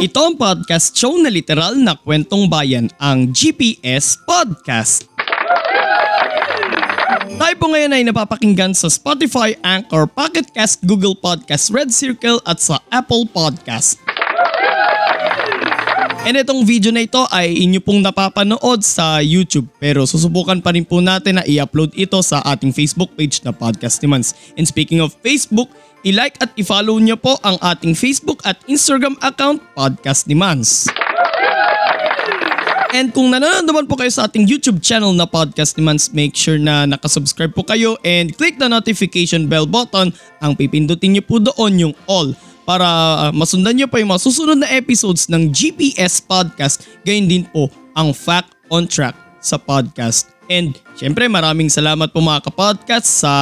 Ito ang podcast show na literal na kwentong bayan, ang GPS Podcast. Tayo po ngayon ay napapakinggan sa Spotify, Anchor, Pocket Cast, Google Podcast, Red Circle at sa Apple Podcast. And itong video na ito ay inyo pong napapanood sa YouTube pero susubukan pa rin po natin na i-upload ito sa ating Facebook page na Podcast ni Mans. And speaking of Facebook, i-like at i-follow nyo po ang ating Facebook at Instagram account Podcast ni Mans. And kung nanonood naman po kayo sa ating YouTube channel na Podcast ni Mans, make sure na nakasubscribe po kayo and click the notification bell button. Ang pipindutin nyo po doon yung all para uh, masundan nyo pa yung mga susunod na episodes ng GPS Podcast. Gayun din po ang Fact on Track sa podcast. And syempre maraming salamat po mga kapodcast sa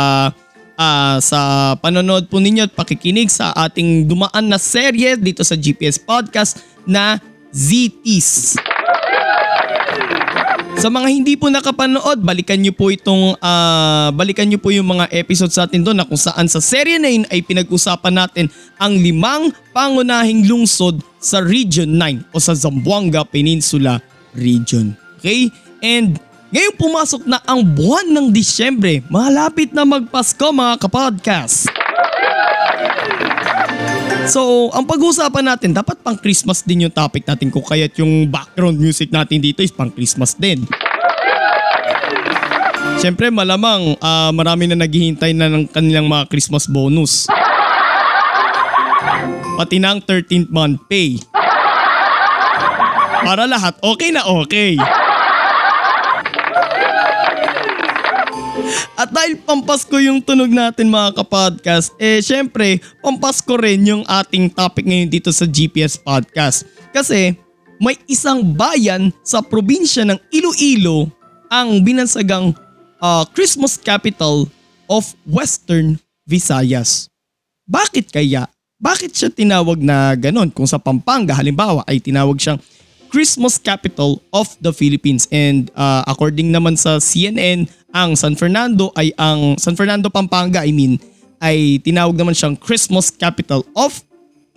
uh, sa panonood po ninyo at pakikinig sa ating dumaan na serye dito sa GPS Podcast na ZTs. Sa mga hindi po nakapanood, balikan niyo po itong uh, balikan niyo po yung mga episodes natin doon na kung saan sa serye na yun ay pinag-usapan natin ang limang pangunahing lungsod sa Region 9 o sa Zamboanga Peninsula Region. Okay? And ngayon pumasok na ang buwan ng Disyembre. Malapit na magpasko mga kapodcast. So, ang pag-uusapan natin, dapat pang Christmas din yung topic natin kung kaya't yung background music natin dito is pang Christmas din. Siyempre malamang uh, marami na naghihintay na ng kanilang mga Christmas bonus. Pati na ang 13th month pay. Para lahat okay na okay. At dahil pampasko yung tunog natin mga kapodcast, eh syempre pampasko rin yung ating topic ngayon dito sa GPS Podcast. Kasi may isang bayan sa probinsya ng Iloilo ang binansagang uh, Christmas capital of Western Visayas. Bakit kaya? Bakit siya tinawag na ganon? Kung sa Pampanga halimbawa ay tinawag siyang Christmas capital of the Philippines and uh, according naman sa CNN ang San Fernando ay ang San Fernando Pampanga I mean ay tinawag naman siyang Christmas capital of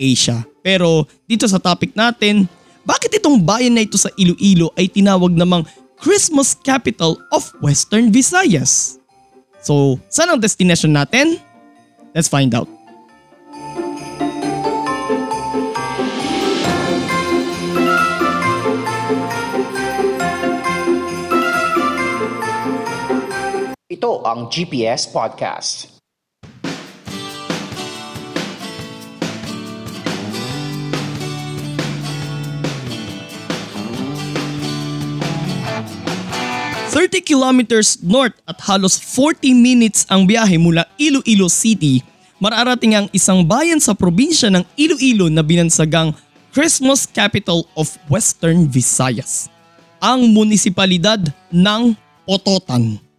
Asia. Pero dito sa topic natin, bakit itong bayan na ito sa Iloilo ay tinawag namang Christmas capital of Western Visayas? So, saan ang destination natin? Let's find out. Ang GPS Podcast. Thirty kilometers north at halos 40 minutes ang biyahe mula Iloilo City, mararating ang isang bayan sa probinsya ng Iloilo na binansagang Christmas Capital of Western Visayas, ang munisipalidad ng Pototan.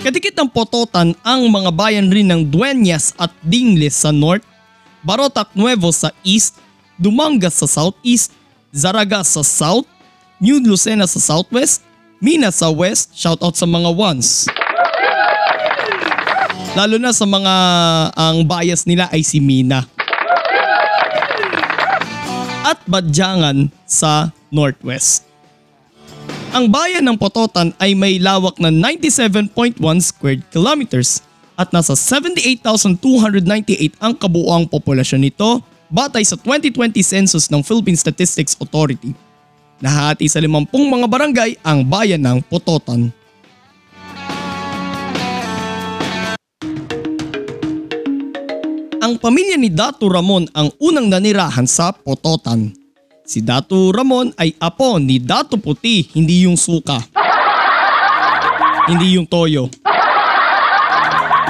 Kadikit ng Pototan ang mga bayan rin ng Dueñas at Dingles sa north, Barotac Nuevo sa east, Dumangas sa southeast, Zaraga sa south, New Lucena sa southwest, Mina sa west, shoutout sa mga ones. Lalo na sa mga ang bias nila ay si Mina. At Badyangan sa northwest. Ang bayan ng Pototan ay may lawak na 97.1 square kilometers at nasa 78,298 ang kabuuang populasyon nito batay sa 2020 census ng Philippine Statistics Authority. Nahati sa 50 mga barangay ang bayan ng Pototan. Ang pamilya ni Dato Ramon ang unang nanirahan sa Pototan Si Dato Ramon ay apo ni Dato Puti, hindi yung suka. hindi yung toyo.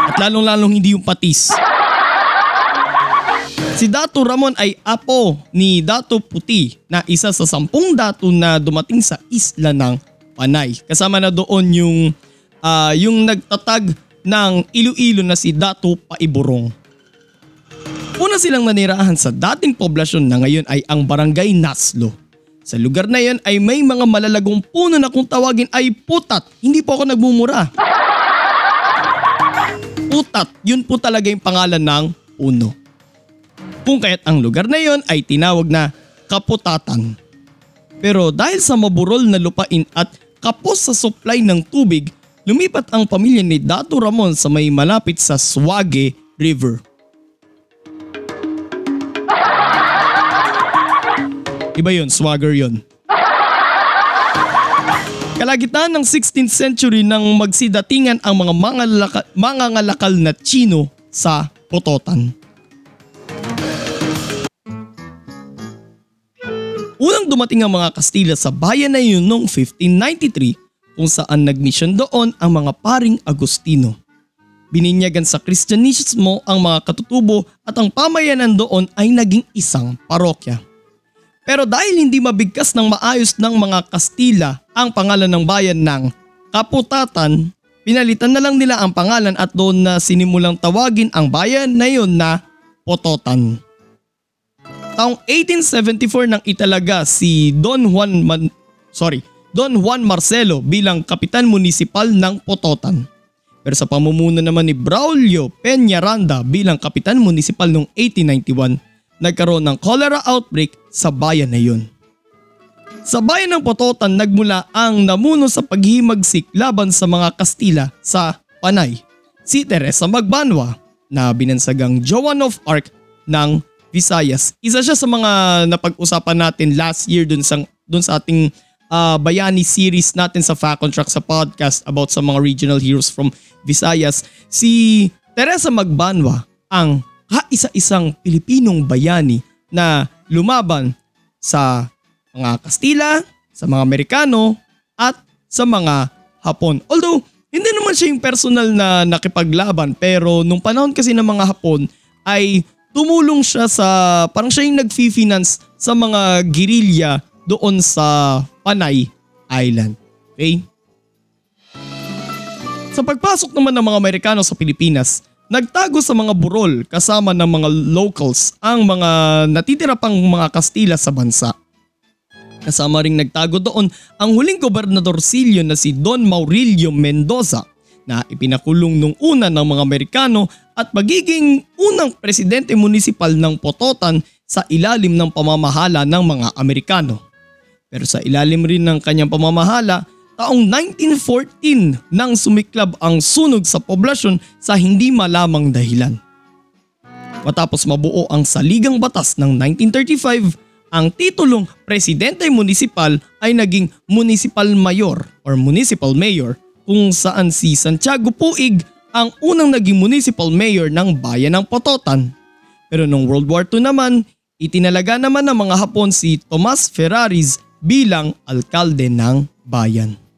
At lalong-lalong hindi yung patis. Si Dato Ramon ay apo ni Dato Puti na isa sa sampung dato na dumating sa isla ng Panay. Kasama na doon yung, ah, yung nagtatag ng Iloilo na si Dato Paiburong. Una silang nanirahan sa dating poblasyon na ngayon ay ang Barangay Naslo. Sa lugar na yan ay may mga malalagong puno na kung tawagin ay putat. Hindi po ako nagmumura. Putat, yun po talaga yung pangalan ng puno. Kung kaya't ang lugar na yon ay tinawag na Kaputatan. Pero dahil sa maburol na lupain at kapos sa supply ng tubig, lumipat ang pamilya ni Dato Ramon sa may malapit sa Swage River. Iba yun, swagger yun. Kalagitnaan ng 16th century nang magsidatingan ang mga mangalaka, mangangalakal na Chino sa Pototan. Unang dumating ang mga Kastila sa bayan na yun noong 1593 kung saan nagmisyon doon ang mga paring Agustino. Bininyagan sa Kristyanismo ang mga katutubo at ang pamayanan doon ay naging isang parokya. Pero dahil hindi mabigkas ng maayos ng mga Kastila ang pangalan ng bayan ng Kaputatan, pinalitan na lang nila ang pangalan at doon na sinimulang tawagin ang bayan na yun na Pototan. Taong 1874 nang italaga si Don Juan Man sorry, Don Juan Marcelo bilang kapitan munisipal ng Pototan. Pero sa pamumuno naman ni Braulio Peñaranda bilang kapitan munisipal noong 1891, nagkaroon ng cholera outbreak sa bayan na yun. Sa bayan ng Pototan nagmula ang namuno sa paghimagsik laban sa mga Kastila sa Panay, si Teresa Magbanwa na binansagang Joan of Arc ng Visayas. Isa siya sa mga napag-usapan natin last year dun sa, dun sa ating ah, bayani series natin sa Fact on Track sa podcast about sa mga regional heroes from Visayas. Si Teresa Magbanwa ang kaisa-isang Pilipinong bayani na lumaban sa mga Kastila, sa mga Amerikano at sa mga Hapon. Although hindi naman siya yung personal na nakipaglaban pero nung panahon kasi ng mga Hapon ay tumulong siya sa parang siya yung nag-finance sa mga girilya doon sa Panay Island. Okay? Sa pagpasok naman ng mga Amerikano sa Pilipinas, nagtago sa mga burol kasama ng mga locals ang mga natitira pang mga Kastila sa bansa. Kasama ring nagtago doon ang huling gobernadorsilyo na si Don Maurilio Mendoza na ipinakulong nung una ng mga Amerikano at magiging unang presidente munisipal ng Pototan sa ilalim ng pamamahala ng mga Amerikano. Pero sa ilalim rin ng kanyang pamamahala, taong 1914 nang sumiklab ang sunog sa poblasyon sa hindi malamang dahilan. Matapos mabuo ang saligang batas ng 1935, ang titulong presidente munisipal ay naging municipal mayor or municipal mayor kung saan si Santiago Puig ang unang naging municipal mayor ng bayan ng Pototan. Pero noong World War II naman, itinalaga naman ng mga Hapon si Tomas Ferraris bilang alkalde ng bayan.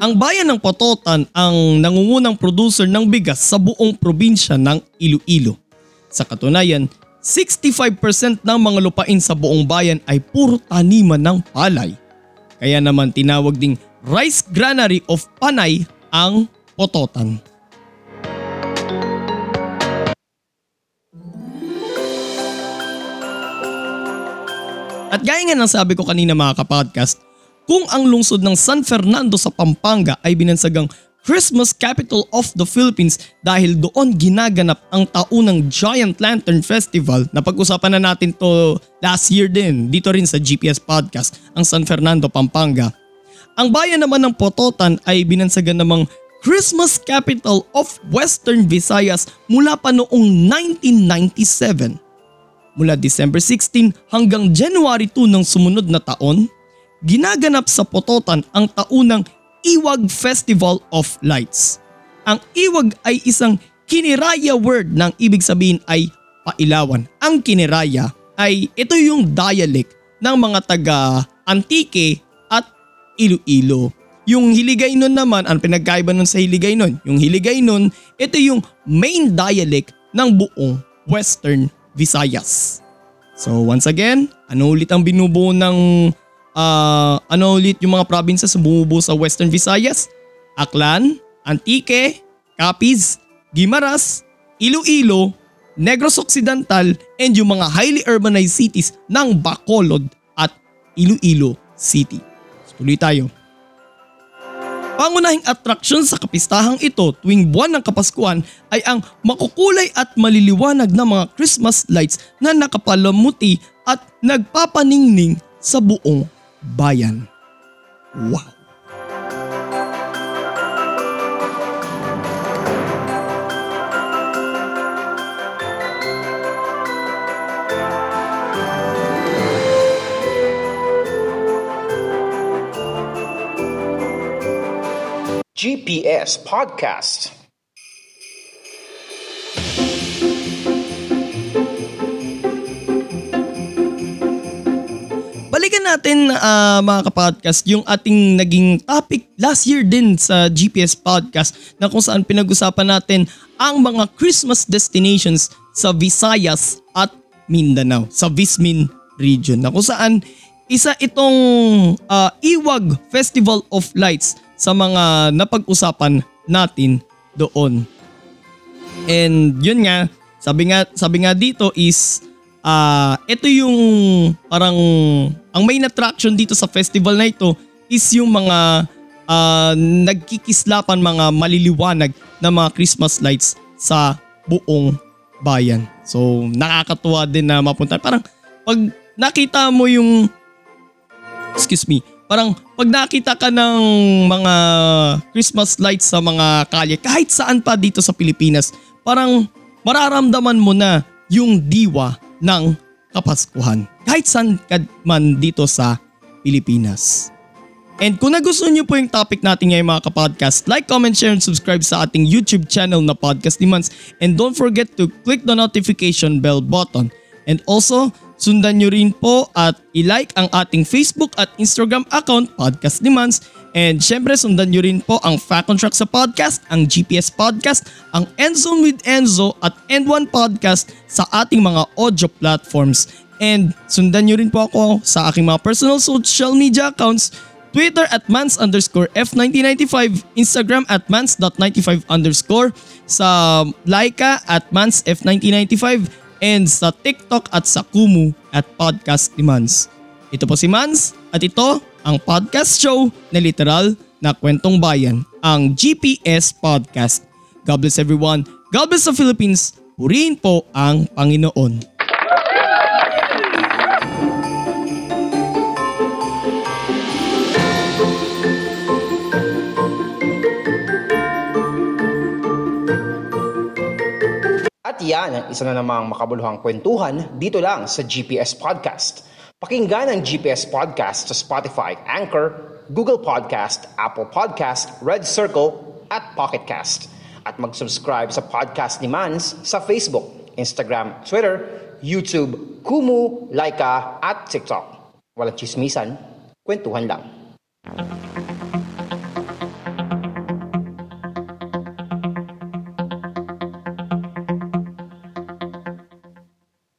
Ang bayan ng Pototan ang nangungunang producer ng bigas sa buong probinsya ng Iloilo. Sa katunayan, 65% ng mga lupain sa buong bayan ay puro taniman ng palay. Kaya naman tinawag ding Rice Granary of Panay ang Pototan. At gaya nga ng sabi ko kanina mga kapodcast, kung ang lungsod ng San Fernando sa Pampanga ay binansagang Christmas Capital of the Philippines dahil doon ginaganap ang taunang Giant Lantern Festival na pag-usapan na natin to last year din dito rin sa GPS Podcast ang San Fernando, Pampanga. Ang bayan naman ng Pototan ay binansagan namang Christmas Capital of Western Visayas mula pa noong 1997. Mula December 16 hanggang January 2 ng sumunod na taon, ginaganap sa Pototan ang taunang Iwag Festival of Lights. Ang Iwag ay isang Kiniraya word ng ibig sabihin ay pailawan. Ang kiniraya ay ito yung dialect ng mga taga Antique at Iloilo. Yung Hiligaynon naman, ang pinagkaiba nun sa Hiligaynon, yung Hiligaynon, ito yung main dialect ng buong Western Visayas. So once again, ano ulit ang binubuo ng ah, ano ulit yung mga provinces na bumubuo sa Western Visayas? Aklan, Antique, Capiz, Guimaras, Iloilo, Negros Occidental, and yung mga highly urbanized cities ng Bacolod at Iloilo City. So, tuloy tayo. Pangunahing atraksyon sa kapistahang ito tuwing buwan ng Kapaskuhan ay ang makukulay at maliliwanag na mga Christmas lights na nakapalamuti at nagpapaningning sa buong bayan. Wow! GPS Podcast. Natin ah, mga kapodcast yung ating naging topic last year din sa GPS podcast na kung saan pinag-usapan natin ang mga Christmas destinations sa Visayas at Mindanao, sa Vismin region na kung saan isa itong ah, Iwag Festival of Lights sa mga napag-usapan natin doon. And yun nga, sabi nga sabi nga dito is ah ito yung parang ang main attraction dito sa festival na ito is yung mga ah, nagkikislapan mga maliliwanag na mga Christmas lights sa buong bayan. So nakakatuwa din na mapunta. Parang pag nakita mo yung excuse me, parang pag nakita ka ng mga Christmas lights sa mga kalye, kahit saan pa dito sa Pilipinas, parang mararamdaman mo na yung diwa ng Kapaskuhan. Kahit saan ka man dito sa Pilipinas. And kung nagustuhan niyo po yung topic natin ngayon mga kapodcast, like, comment, share, and subscribe sa ating YouTube channel na Podcast ni Mans. And don't forget to click the notification bell button. And also, sundan nyo rin po at i-like ang ating Facebook at Instagram account, Podcast ni Mans. And syempre, sundan nyo rin po ang Fact Track sa podcast, ang GPS Podcast, ang Endzone with Enzo at End1 Podcast sa ating mga audio platforms. And sundan nyo rin po ako sa aking mga personal social media accounts, Twitter at mans underscore F1995, Instagram at mans.95 underscore, sa Laika at mans F1995, and sa TikTok at sa Kumu at Podcast ni Mans. Ito po si Mans at ito ang podcast show na literal na kwentong bayan, ang GPS Podcast. God bless everyone. God bless the Philippines. Purihin po ang Panginoon. At yan isa na namang makabuluhang kwentuhan dito lang sa GPS Podcast. Pakinggan ang GPS Podcast sa Spotify, Anchor, Google Podcast, Apple Podcast, Red Circle, at Pocket Cast. At mag-subscribe sa podcast ni Mans sa Facebook, Instagram, Twitter, YouTube, Kumu, Laika, at TikTok. Walang chismisan, kwentuhan lang.